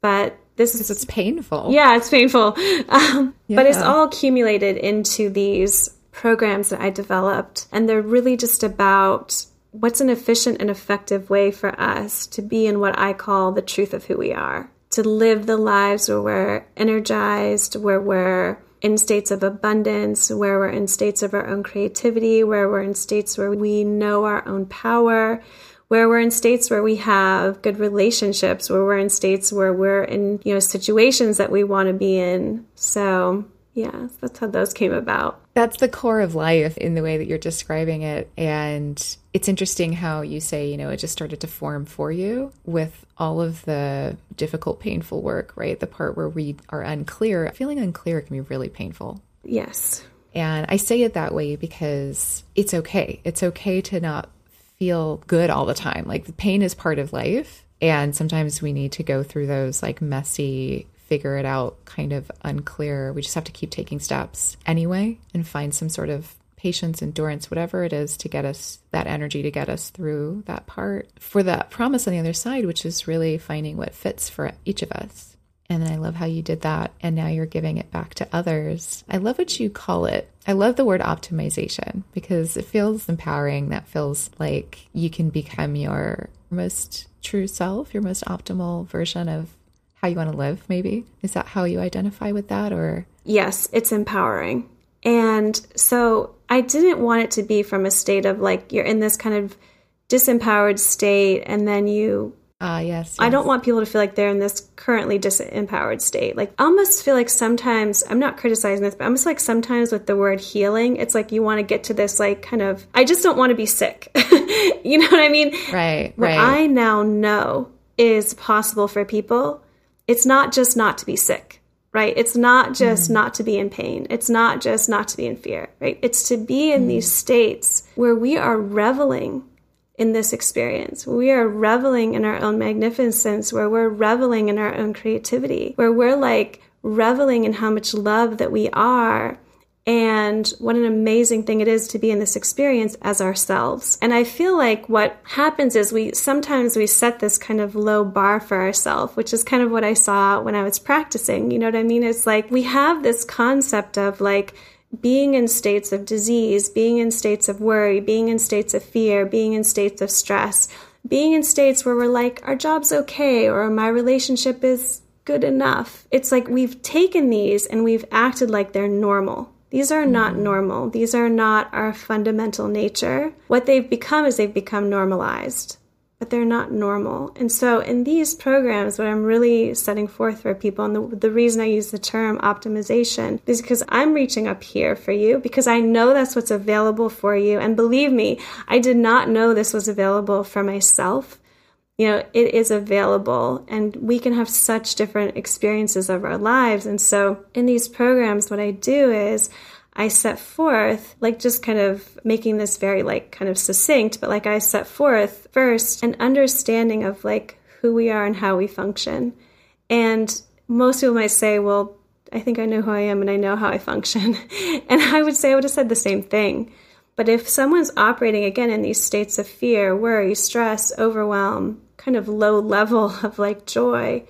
But this is it's painful. Yeah, it's painful. <laughs> Um, yeah. But it's all accumulated into these programs that I developed. And they're really just about what's an efficient and effective way for us to be in what I call the truth of who we are, to live the lives where we're energized, where we're in states of abundance, where we're in states of our own creativity, where we're in states where we know our own power, where we're in states where we have good relationships, where we're in states where we're in, you know, situations that we want to be in. So, yeah, that's how those came about. That's the core of life in the way that you're describing it. And it's interesting how you say, you know, it just started to form for you with all of the difficult, painful work, right? The part where we are unclear. Feeling unclear can be really painful. Yes. And I say it that way because it's okay. It's okay to not feel good all the time. Like the pain is part of life. And sometimes we need to go through those like messy figure it out kind of unclear. We just have to keep taking steps anyway and find some sort of patience, endurance, whatever it is to get us that energy to get us through that part for that promise on the other side, which is really finding what fits for each of us. And I love how you did that. And now you're giving it back to others. I love what you call it. I love the word optimization because it feels empowering. That feels like you can become your most true self, your most optimal version of how you want to live, maybe? Is that how you identify with that or? Yes, it's empowering. And so I didn't want it to be from a state of like you're in this kind of disempowered state and then you Ah, uh, yes, yes, I don't want people to feel like they're in this currently disempowered state. Like, I almost feel like sometimes, I'm not criticizing this, but almost like sometimes with the word healing, it's like you want to get to this, like, kind of, I just don't want to be sick. <laughs> you know what I mean? Right, what right. I now know is possible for people it's not just not to be sick, right? It's not just mm. not to be in pain. It's not just not to be in fear, right? It's to be in mm. these states where we are reveling in this experience. We are reveling in our own magnificence, where we're reveling in our own creativity, where we're like reveling in how much love that we are and what an amazing thing it is to be in this experience as ourselves. And I feel like what happens is we sometimes we set this kind of low bar for ourselves, which is kind of what I saw when I was practicing. You know what I mean? It's like we have this concept of like being in states of disease, being in states of worry, being in states of fear, being in states of stress, being in states where we're like, our job's okay, or my relationship is good enough. It's like we've taken these and we've acted like they're normal. These are not mm-hmm. normal. These are not our fundamental nature. What they've become is they've become normalized, but they're not normal. And so, in these programs, what I'm really setting forth for people, and the, the reason I use the term optimization is because I'm reaching up here for you because I know that's what's available for you. And believe me, I did not know this was available for myself you know, it is available and we can have such different experiences of our lives. And so in these programs, what I do is I set forth, like just kind of making this very like kind of succinct, but like I set forth first an understanding of like who we are and how we function. And most people might say, well, I think I know who I am and I know how I function. <laughs> and I would say I would have said the same thing. But if someone's operating again in these states of fear, worry, stress, overwhelm, kind of low level <laughs> of like joy,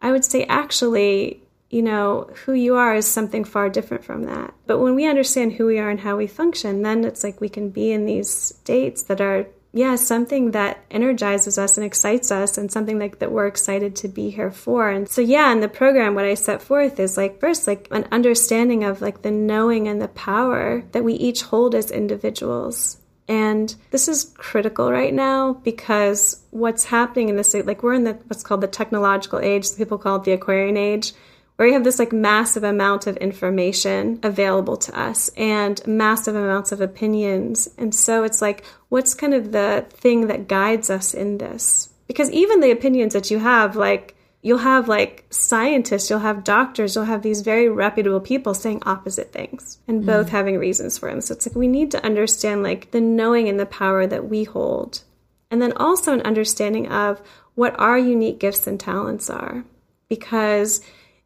I would say actually, you know, who you are is something far different from that. But when we understand who we are and how we function, then it's like we can be in these states that are yeah, something that energizes us and excites us and something like that we're excited to be here for. And so yeah, in the program what I set forth is like first like an understanding of like the knowing and the power that we each hold as individuals. And this is critical right now because what's happening in this, like we're in the, what's called the technological age, people call it the Aquarian age, where we have this like massive amount of information available to us and massive amounts of opinions. And so it's like, what's kind of the thing that guides us in this? Because even the opinions that you have, like, you'll have like scientists, you'll have doctors, you'll have these very reputable people saying opposite things and mm-hmm. both having reasons for them. So it's like we need to understand like the knowing and the power that we hold. And then also an understanding of what our unique gifts and talents are. Because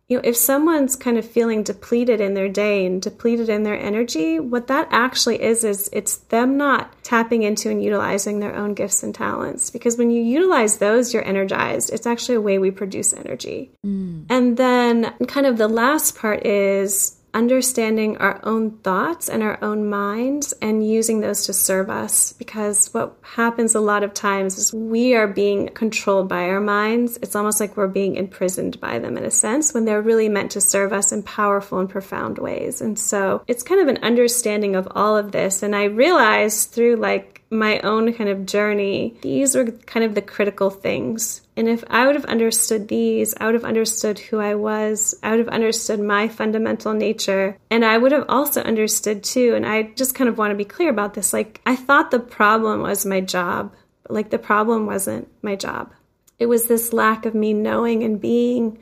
you know, if someone's kind of feeling depleted in their day and depleted in their energy, what that actually is, is it's them not tapping into and utilizing their own gifts and talents. Because when you utilize those, you're energized. It's actually a way we produce energy. Mm. And then, kind of the last part is understanding our own thoughts and our own minds and using those to serve us. Because what happens a lot of times is we are being controlled by our minds. It's almost like we're being imprisoned by them in a sense when they're really meant to serve us in powerful and profound ways. And so it's kind of an understanding of all of this. And i realized through like my own kind of journey, these were kind of the critical things. And if I would have understood these, I would have understood who I was. I would have understood my fundamental nature. And I would have also understood too, and I just kind of want to be clear about this. Like, I thought the problem was my job. Like, the problem wasn't my job. It was this lack of me knowing and being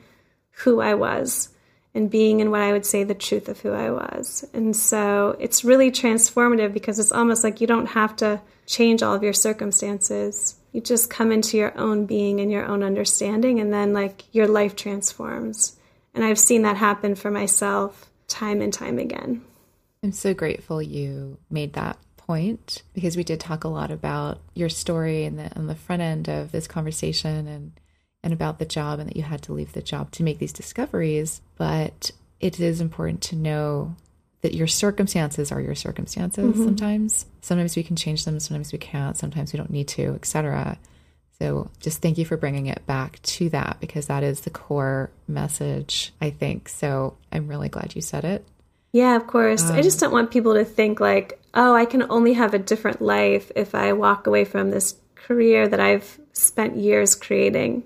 who I was and being in what I would say the truth of who I was. And so it's really transformative because it's almost like you don't have to change all of your circumstances. You just come into your own being and your own understanding, and then like your life transforms. And I've seen that happen for myself time and time again. I'm so grateful you made that point because we did talk a lot about your story and the on the front end of this conversation and and about the job and that you had to leave the job to make these discoveries. But it is important to know that your circumstances are your circumstances mm-hmm. sometimes. Sometimes we can change them, sometimes we can't, sometimes we don't need to, etc. So just thank you for bringing it back to that because that is the core message, I think. So I'm really glad you said it. Yeah, of course. I just um, don't want people to think like, oh, I can only have a different life if I walk away from this career that I've spent years creating.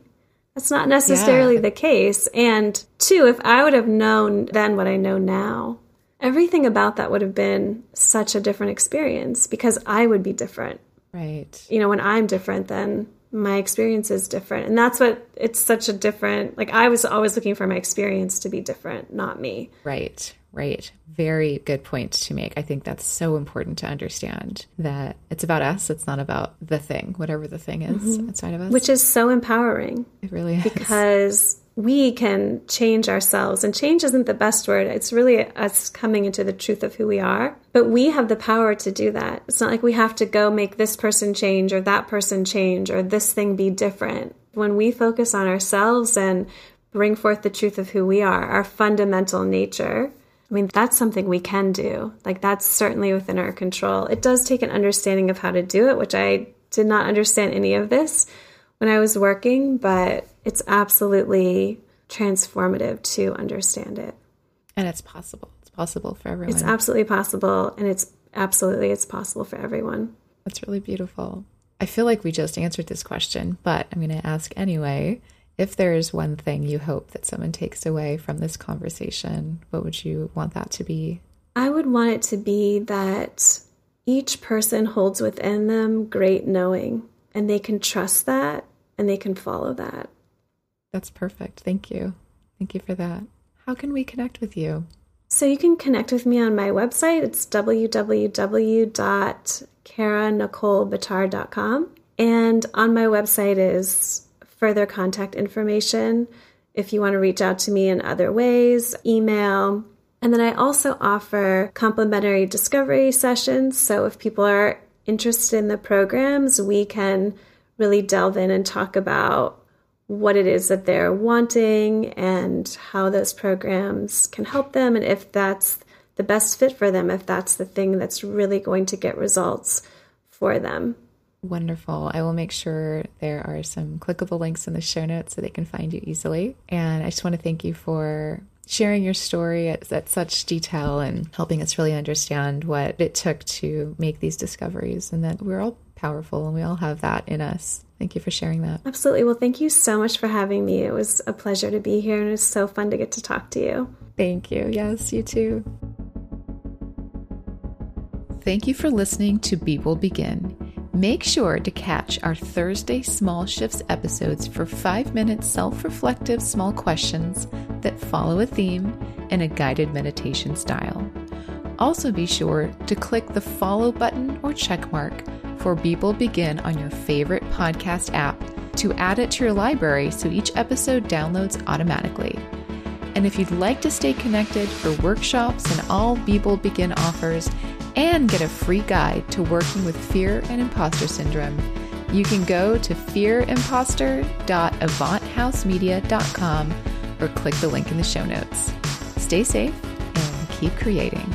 That's not necessarily Yeah. the case. And two, if I would have known then what I know now, everything about that would have been such a different experience because I would be different. Right. You know, when I'm different, then my experience is different. And that's what it's such a different, like, I was always looking for my experience to be different, not me. Right, right. Very good point to make. I think that's so important to understand that it's about us. It's not about the thing, whatever the thing is mm-hmm. inside of us. Which is so empowering. it really is. because we can change ourselves. And change isn't the best word. It's really us coming into the truth of who we are. But we have the power to do that. It's not like we have to go make this person change or that person change or this thing be different. When we focus on ourselves and bring forth the truth of who we are our fundamental nature I mean, that's something we can do. Like, that's certainly within our control. It does take an understanding of how to do it, which I did not understand any of this when I was working, but it's absolutely transformative to understand it. and it's possible. It's possible for everyone. It's absolutely possible, and it's absolutely it's possible for everyone. That's really beautiful. I feel like we just answered this question, but I'm going to ask anyway. If there's one thing you hope that someone takes away from this conversation, what would you want that to be? I would want it to be that each person holds within them great knowing, and they can trust that and they can follow that. That's perfect. Thank you. Thank you for that. How can we connect with you? So you can connect with me on my website. It's www.karanicolebatar.com. And on my website is further contact information if you want to reach out to me in other ways, email. And then I also offer complimentary discovery sessions. So if people are interested in the programs, we can really delve in and talk about what it is that they're wanting and how those programs can help them and if that's the best fit for them, if that's the thing that's really going to get results for them. Wonderful. I will make sure there are some clickable links in the show notes so they can find you easily. And I just want to thank you for sharing your story at, at such detail and helping us really understand what it took to make these discoveries and that we're all powerful and we all have that in us. Thank you for sharing that. Absolutely. Well, thank you so much for having me. It was a pleasure to be here and it was so fun to get to talk to you. Thank you. Yes, you too. Thank you for listening to Be Bold Begin. Make sure to catch our Thursday Small Shifts episodes for five minute self reflective small questions that follow a theme in a guided meditation style. Also, be sure to click the follow button or check mark for Be Bold Begin on your favorite podcast app to add it to your library so each episode downloads automatically. And if you'd like to stay connected for workshops and all Be Bold Begin offers, and get a free guide to working with fear and imposter syndrome, you can go to fearimposter.avanthousemedia.com or click the link in the show notes. Stay safe and keep creating.